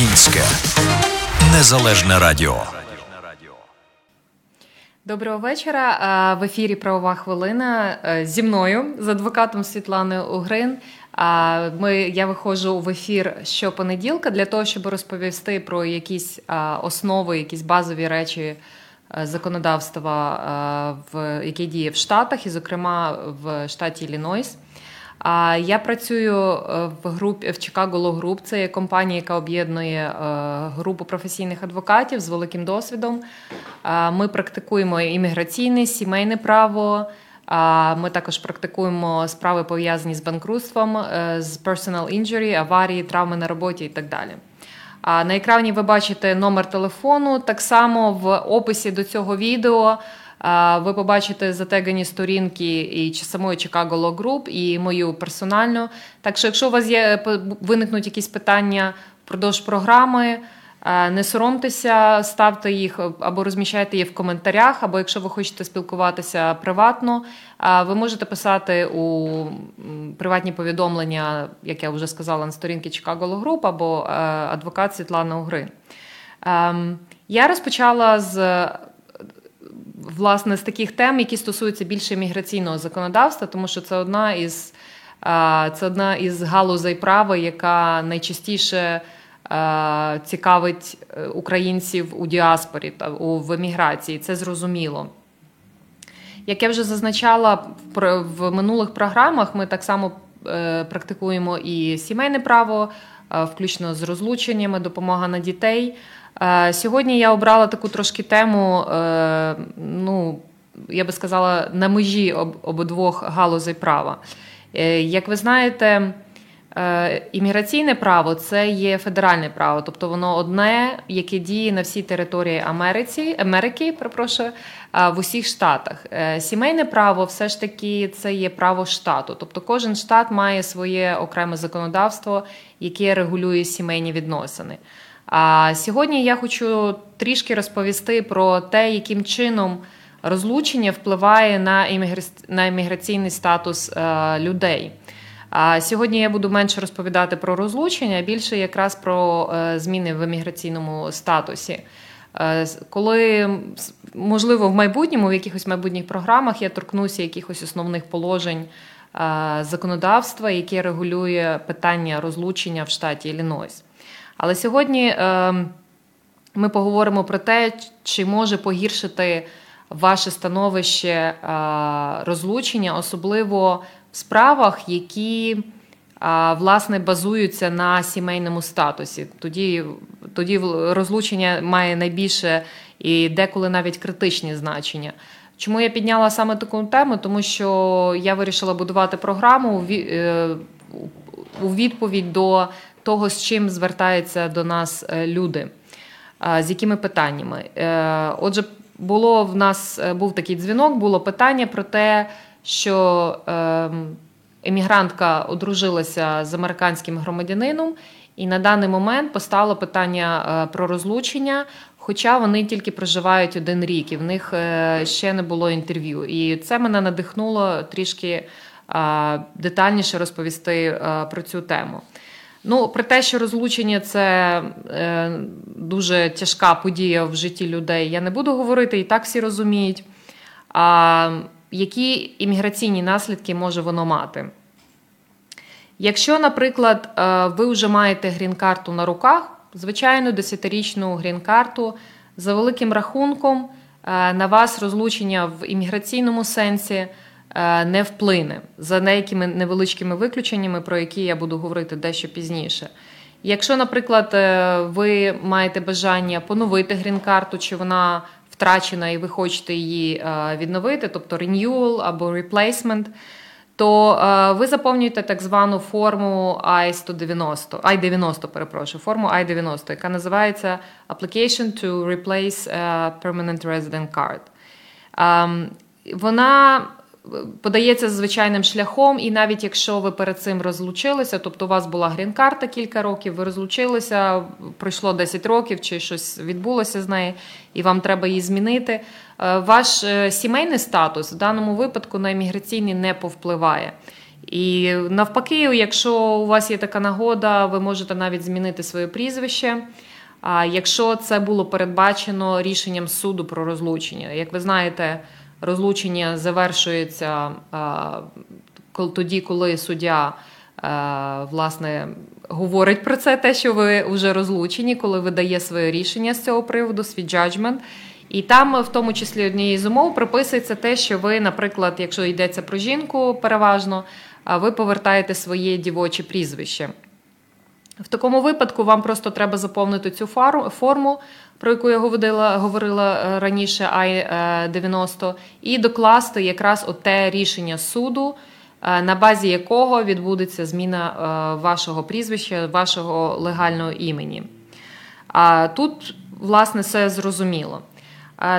Українське незалежне радіо. Доброго вечора. В ефірі Правова хвилина е, зі мною з адвокатом Світланою Угрин. Ми я виходжу в ефір щопонеділка для того, щоб розповісти про якісь основи, якісь базові речі е, законодавства, в яке діє в Штатах, і, зокрема, в штаті Іллінойс. Я працюю е, в групі в Chicago Law Group. Це є компанія, яка об'єднує е, групу професійних адвокатів з великим досвідом. Ми практикуємо імміграційне, сімейне право. Ми також практикуємо справи пов'язані з банкрутством, е, з personal injury, аварії, травми на роботі і так далі. На екрані ви бачите номер телефону. Так само в описі до цього відео ви побачите затегані сторінки і самої Chicago Law Group, і мою персональну. Так що, якщо у вас є виникнуть якісь питання впродовж програми. Не соромтеся, ставте їх або розміщайте їх в коментарях, або якщо ви хочете спілкуватися приватно, ви можете писати у приватні повідомлення, як я вже сказала, на сторінки Chicago Law Group або е, адвокат Світлана Угри. Ем, я розпочала з власне з таких тем, які стосуються більше міграційного законодавства, тому що це одна із це одна із галузей права, яка найчастіше цікавить е, українців у діаспорі та в еміграції. Це зрозуміло. Як я вже зазначала в минулих програмах, ми так само е, практикуємо і сімейне право, включно з розлученнями, допомога на дітей. Е, сьогодні я обрала таку трошки тему, е, ну, я би сказала, на межі обидвох галузей права. Е, як ви знаєте, імміграційне право це є федеральне право, тобто воно одне, яке діє на всій території Америці, Америки, перепрошую, в усіх штатах. Сімейне право все ж таки це є право штату. Тобто кожен штат має своє окреме законодавство, яке регулює сімейні відносини. А сьогодні я хочу трішки розповісти про те, яким чином розлучення впливає на на імміграційний статус е, людей. А сьогодні я буду менше розповідати про розлучення, а більше якраз про е, зміни в імміграційному статусі. Е, коли можливо в майбутньому, в якихось майбутніх програмах я торкнуся якихось основних положень законодавства, яке регулює питання розлучення в штаті Іллінойс. Але сьогодні е, ми поговоримо про те, чи може погіршити ваше становище е, розлучення, особливо в справах, які е, власне базуються на сімейному статусі. Тоді, Тоді розлучення має найбільше і деколи навіть критичні значення. Чому я підняла саме таку тему? Тому що я вирішила будувати програму у відповідь до того, з чим звертаються до нас е, люди, з якими питаннями. Е, отже, було в нас е, був такий дзвінок, було питання про те, що ем, емігрантка одружилася з американським громадянином, і на даний момент постало питання про розлучення. Хоча вони тільки проживають один рік, і в них ще не було інтерв'ю. І це мене надихнуло трішки детальніше розповісти про цю тему. Ну, про те, що розлучення це е, дуже тяжка подія в житті людей, я не буду говорити, і так всі розуміють. А які імміграційні наслідки може воно мати? Якщо, наприклад, е, ви вже маєте грін-карту на руках, звичайно, 10-річну грін-карту, за великим рахунком, е, на вас розлучення в імміграційному сенсі. Е, не вплине за деякими невеличкими виключеннями, про які я буду говорити дещо пізніше. Якщо, наприклад, е, ви маєте бажання поновити грін-карту, чи вона втрачена, і ви хочете її е, відновити, тобто renewal або replacement, то ви заповнюєте так звану форму I-190, I-90, перепрошую, форму I-90, яка називається Application to Replace a Permanent Resident Card. Ем, вона подається звичайним шляхом, і навіть якщо ви перед цим розлучилися, тобто у вас була грін-карта кілька років, ви розлучилися, пройшло 10 років чи щось відбулося з нею, і вам треба її змінити. Е, ваш е, сімейний статус в даному випадку на імміграційний не повпливає. І навпаки, якщо у вас є така нагода, ви можете навіть змінити своє прізвище. А якщо це було передбачено рішенням суду про розлучення, як ви знаєте, розлучення завершується тоді, коли суддя власне говорить про це, те, що ви вже розлучені, коли видає своє рішення з цього приводу, свій джаджмент. І там, в тому числі, однією з умов прописується те, що ви, наприклад, якщо йдеться про жінку, переважно, ви повертаєте своє дівоче прізвище. В такому випадку вам просто треба заповнити цю форму, про яку я говорила говорила е, раніше, I-90, і докласти якраз те рішення суду, е, на базі якого відбудеться зміна е, вашого прізвища, вашого легального імені. А тут, власне, все зрозуміло.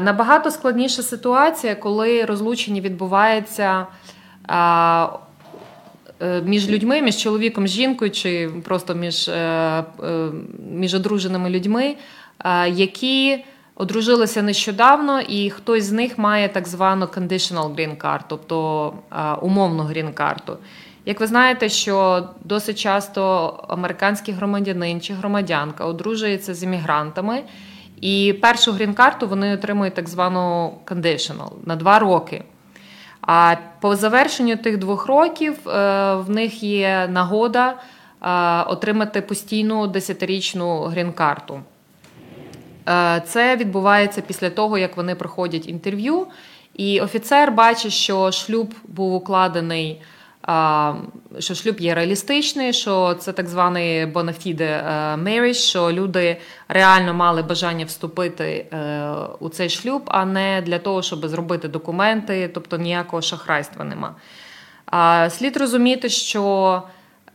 Набагато складніша ситуація, коли розлучення відбувається Е, між людьми, між чоловіком, жінкою, чи просто між е, е, між одруженими людьми, які одружилися нещодавно, і хтось з них має так звану conditional green card, тобто умовну грін-карту. Як ви знаєте, що досить часто американський громадянин чи громадянка одружується з іммігрантами, і першу грін-карту вони отримують так звану conditional на два роки. А по завершенню тих двох років е, в них є нагода е, отримати постійну десятирічну грін-карту. Е, це відбувається після того, як вони проходять інтерв'ю, і офіцер бачить, що шлюб був укладений що шлюб є реалістичний, що це так званий бонафіде marriage, що люди реально мали бажання вступити е, у цей шлюб, а не для того, щоб зробити документи, тобто ніякого шахрайства нема. Слід розуміти, що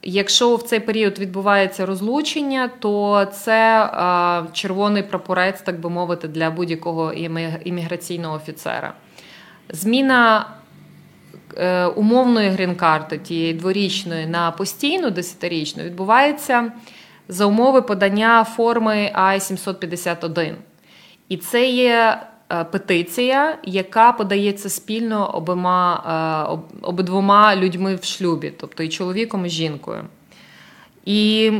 якщо в цей період відбувається розлучення, то це червоний прапорець, так би мовити, для будь-якого імміграційного офіцера. Зміна Е, умовної грін-карти, тієї дворічної на постійну десятирічну, відбувається за умови подання форми I-751. І це є е, петиція, яка подається спільно обома, е, обидвома людьми в шлюбі, тобто і чоловіком, і жінкою. І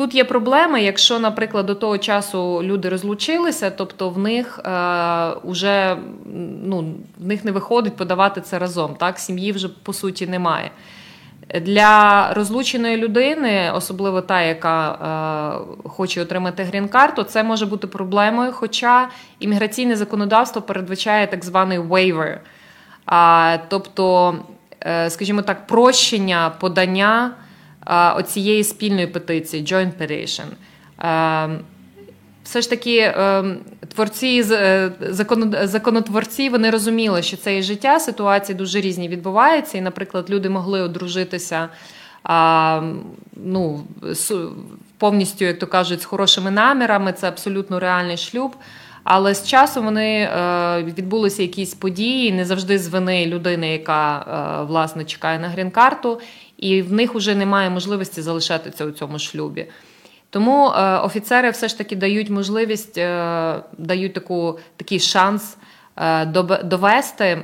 Тут є проблема, якщо, наприклад, до того часу люди розлучилися, тобто в них е, вже ну, в них не виходить подавати це разом. Так, сім'ї вже по суті немає. Для розлученої людини, особливо та, яка е, хоче отримати грін-карту, це може бути проблемою. Хоча імміграційне законодавство передбачає так званий waiver, а, тобто, е, скажімо так, прощення подання оцієї спільної петиції Joint Petition. Все ж таки, творці е, законотворці вони розуміли, що це і життя, ситуації дуже різні відбуваються. І, наприклад, люди могли одружитися ну, повністю, як то кажуть, з хорошими намірами. Це абсолютно реальний шлюб. Але з часом вони е, відбулися якісь події, не завжди з вини людини, яка е, власне чекає на грін-карту, і в них вже немає можливості залишатися у цьому шлюбі. Тому е, офіцери все ж таки дають можливість, е, дають таку, такий шанс е, довести.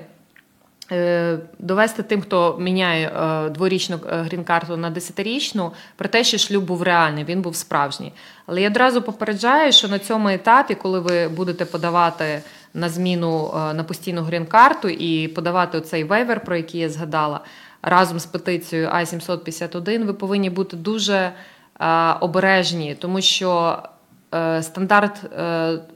Довести тим, хто міняє дворічну грін-карту на десятирічну, про те, що шлюб був реальний, він був справжній. Але я одразу попереджаю, що на цьому етапі, коли ви будете подавати на зміну на постійну грін-карту і подавати цей вейвер, про який я згадала, разом з петицією А751, ви повинні бути дуже обережні, тому що стандарт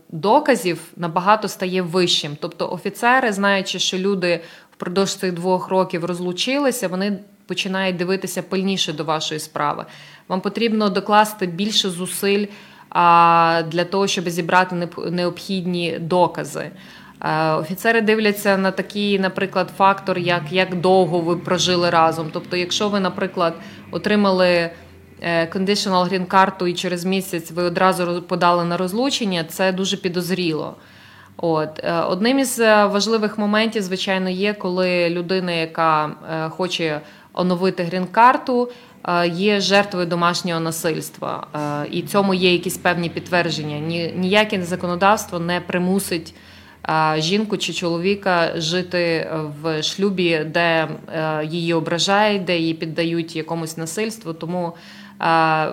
доказів набагато стає вищим. Тобто офіцери, знаючи, що люди впродовж цих двох років розлучилися, вони починають дивитися пильніше до вашої справи. Вам потрібно докласти більше зусиль для того, щоб зібрати необхідні докази. Офіцери дивляться на такий, наприклад, фактор, як як довго ви прожили разом. Тобто, якщо ви, наприклад, отримали е, conditional green карту і через місяць ви одразу подали на розлучення, це дуже підозріло. От е, одним із е, важливих моментів, звичайно, є, коли людина, яка е, хоче оновити грін-карту, є жертвою домашнього насильства, і цьому є якісь певні підтвердження. Ніяке законодавство не примусить жінку чи чоловіка жити в шлюбі, де її ображають, де її піддають якомусь насильству. Тому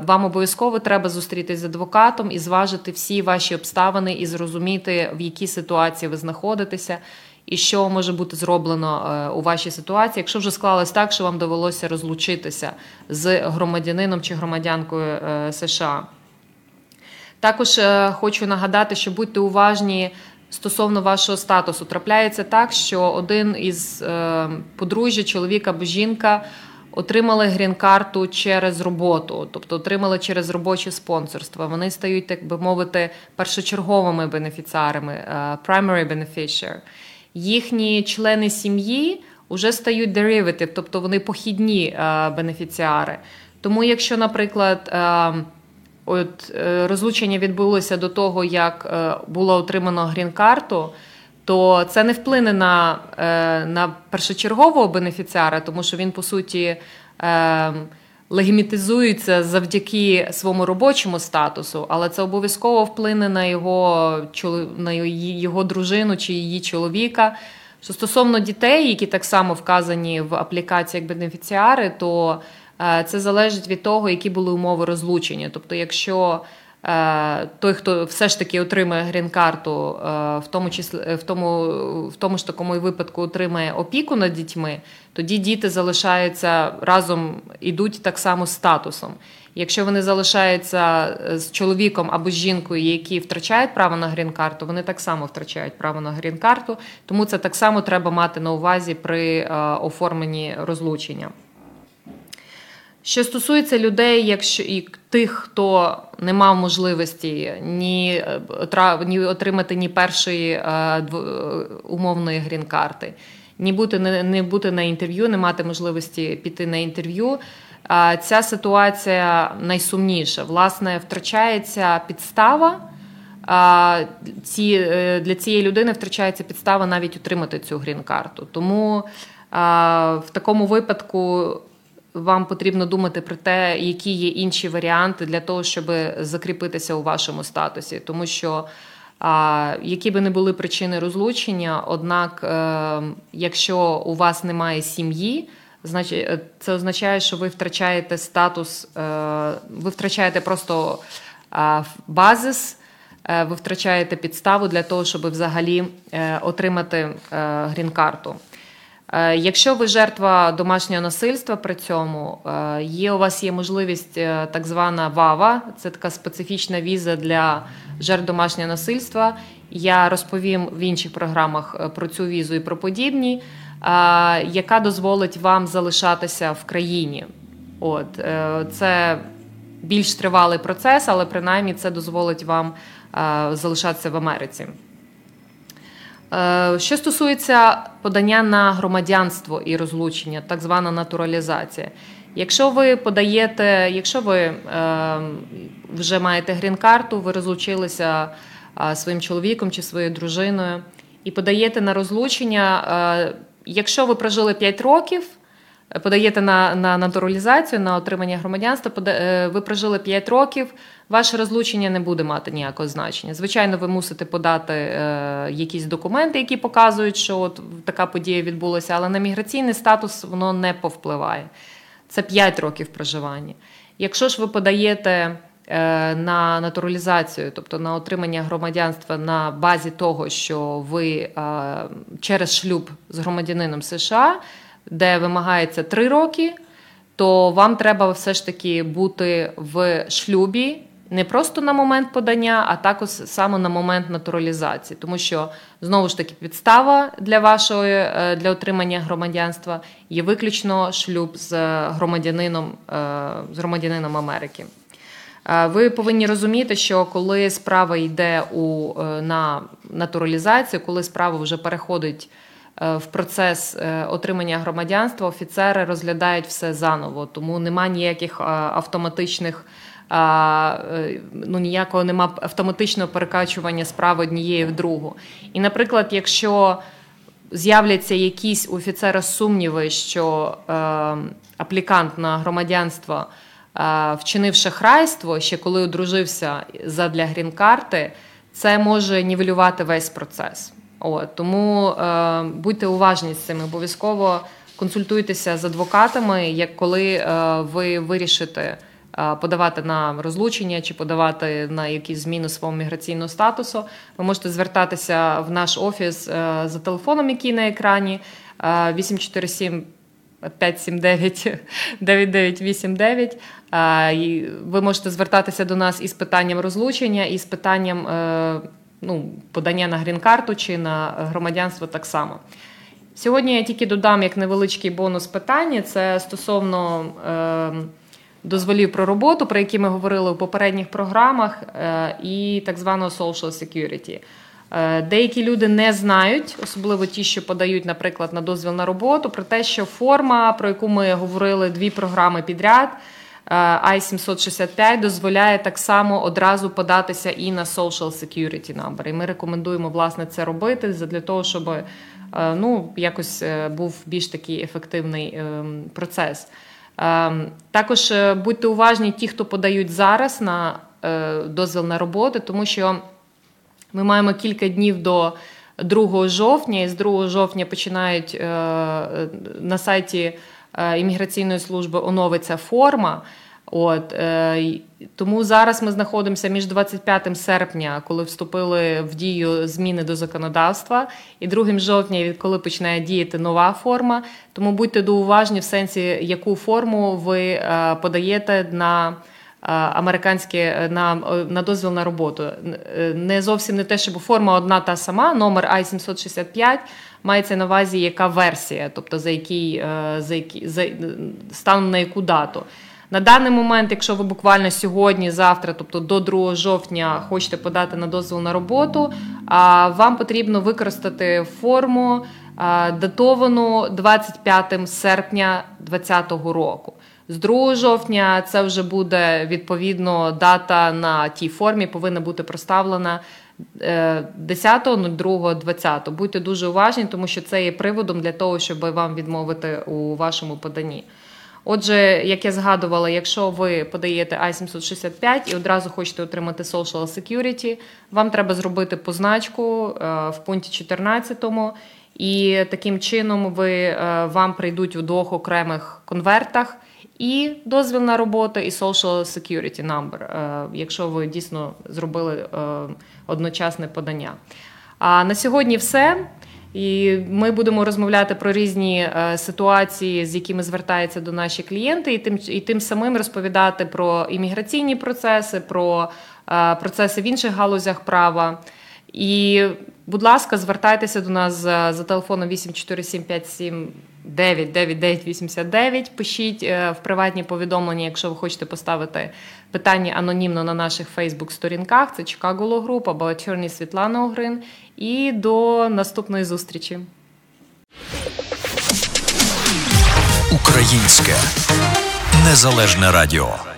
вам обов'язково треба зустрітися з адвокатом і зважити всі ваші обставини і зрозуміти, в якій ситуації ви знаходитеся. І що може бути зроблено е, у вашій ситуації, якщо вже склалось так, що вам довелося розлучитися з громадянином чи громадянкою е, США. Також е, хочу нагадати, що будьте уважні стосовно вашого статусу. Трапляється так, що один із подружжя, чоловік або жінка отримали грін-карту через роботу, тобто отримали через робоче спонсорство. Вони стають, так би мовити, першочерговими бенефіціарами, е, primary beneficiary. Їхні члени сім'ї вже стають derivative, тобто вони похідні е, бенефіціари. Тому, якщо, наприклад, е, от розлучення відбулося до того, як було отримано грін-карту, то це не вплине на е, на першочергового бенефіціара, тому що він по суті е, легімітизується завдяки своєму робочому статусу, але це обов'язково вплине на його на його дружину чи її чоловіка. Що стосовно дітей, які так само вказані в аплікації як бенефіціари, то е, це залежить від того, які були умови розлучення. Тобто, якщо Е, той, хто все ж таки отримує грін-карту, е, в тому числі в тому, в тому ж такому випадку отримає опіку над дітьми, тоді діти залишаються разом, ідуть так само з статусом. Якщо вони залишаються з чоловіком або з жінкою, які втрачають право на грін-карту, вони так само втрачають право на грін-карту, тому це так само треба мати на увазі при е, оформленні розлучення. Що стосується людей, якщо і тих, хто не мав можливості ні ні отримати ні першої е, е, умовної грін-карти, ні бути не, не бути на інтерв'ю, не мати можливості піти на інтерв'ю. Ця ситуація найсумніша. Власне, втрачається підстава. Ці, е, Для цієї людини втрачається підстава навіть отримати цю грін-карту. Тому в такому випадку вам потрібно думати про те, які є інші варіанти для того, щоб закріпитися у вашому статусі, тому що. Які би не були причини розлучення, однак, е, якщо у вас немає сім'ї, значить е, це означає, що ви втрачаєте статус, е, ви втрачаєте просто базис, ви втрачаєте підставу для того, щоб взагалі отримати грін-карту. Е, якщо ви жертва домашнього насильства при цьому, е, є у вас є можливість е, так звана ВАВА, це така специфічна віза для жертв домашнього насильства. Я розповім в інших програмах про цю візу і про подібні, яка дозволить вам залишатися в країні. От це більш тривалий процес, але принаймні це дозволить вам залишатися в Америці. Е, що стосується подання на громадянство і розлучення, так звана натуралізація. Якщо ви подаєте, якщо ви е, вже маєте грін-карту, ви розлучилися е, своїм чоловіком чи своєю дружиною і подаєте на розлучення, якщо ви прожили 5 років, подаєте на на натуралізацію, на отримання громадянства, ви прожили 5 років ваше розлучення не буде мати ніякого значення. Звичайно, ви мусите подати е, якісь документи, які показують, що от така подія відбулася, але на міграційний статус воно не повпливає. Це 5 років проживання. Якщо ж ви подаєте е, на натуралізацію, тобто на отримання громадянства на базі того, що ви е, через шлюб з громадянином США, де вимагається 3 роки, то вам треба все ж таки бути в шлюбі не просто на момент подання, а також саме на момент натуралізації, тому що знову ж таки підстава для вашої е, для отримання громадянства є виключно шлюб з громадянином е, з громадянином Америки. Е, ви повинні розуміти, що коли справа йде у на натуралізацію, коли справа вже переходить в процес отримання громадянства, офіцери розглядають все заново, тому немає ніяких автоматичних Е, ну, ніякого нема автоматичного перекачування справи однієї в другу. І, наприклад, якщо з'являться якісь у офіцера сумніви, що е, аплікант на громадянство е, вчинив шахрайство, ще коли одружився задля грін-карти, це може нівелювати весь процес. От, Тому е, будьте уважні з цим, обов'язково консультуйтеся з адвокатами, як коли е, ви вирішите е, подавати на розлучення чи подавати на якісь зміни свого міграційного статусу. Ви можете звертатися в наш офіс е, за телефоном, який на екрані 847 579 9989. Ви можете звертатися до нас із питанням розлучення, і з питанням ну, подання на грін-карту чи на громадянство так само. Сьогодні я тільки додам як невеличкий бонус питання: це стосовно е, дозволів про роботу, про які ми говорили у попередніх програмах, е, і так званого social security. Е, деякі люди не знають, особливо ті, що подають, наприклад, на дозвіл на роботу, про те, що форма, про яку ми говорили дві програми підряд. I-765 дозволяє так само одразу податися і на Social Security Number. І ми рекомендуємо власне це робити для того, щоб е, ну, якось е, був більш такий ефективний ем, процес. Ем, також е, будьте уважні, ті, хто подають зараз на дозвіл на роботу, тому що ми маємо кілька днів до 2 жовтня, і з 2 жовтня починають на сайті. Е, імміграційної служби оновиться форма. От е, тому зараз ми знаходимося між 25 серпня, коли вступили в дію зміни до законодавства, і 2 жовтня, коли починає діяти нова форма. Тому будьте доуважні в сенсі, яку форму ви е, подаєте на американське на на дозвіл на роботу. Не зовсім не те, щоб форма одна та сама, номер I-765, мається на увазі, яка версія, тобто за який е, за який за станом на яку дату. На даний момент, якщо ви буквально сьогодні, завтра, тобто до 2 жовтня, хочете подати на дозвіл на роботу, вам потрібно використати форму датовану 25 серпня 2020 року. З 2 жовтня це вже буде відповідно дата на тій формі, повинна бути проставлена 10.02.20. Е, Будьте дуже уважні, тому що це є приводом для того, щоб вам відмовити у вашому поданні. Отже, як я згадувала, якщо ви подаєте I-765 і одразу хочете отримати Social Security, вам треба зробити позначку е, в пункті 14, і таким чином ви, е, вам прийдуть у двох окремих конвертах і дозвіл на роботу, і Social Security Number, е, якщо ви дійсно зробили е, одночасне подання. А на сьогодні все. І ми будемо розмовляти про різні е, ситуації, з якими звертаються до наші клієнти, і тим і тим самим розповідати про імміграційні процеси, про процеси в інших галузях права. І, будь ласка, звертайтеся до нас за, за телефоном 84757 99989. Пишіть е, в приватні повідомлення, якщо ви хочете поставити питання анонімно на наших Фейсбук-сторінках. Це Чикаго Груп або Attorney Світлана Огрин. І до наступної зустрічі. Українське незалежне радіо.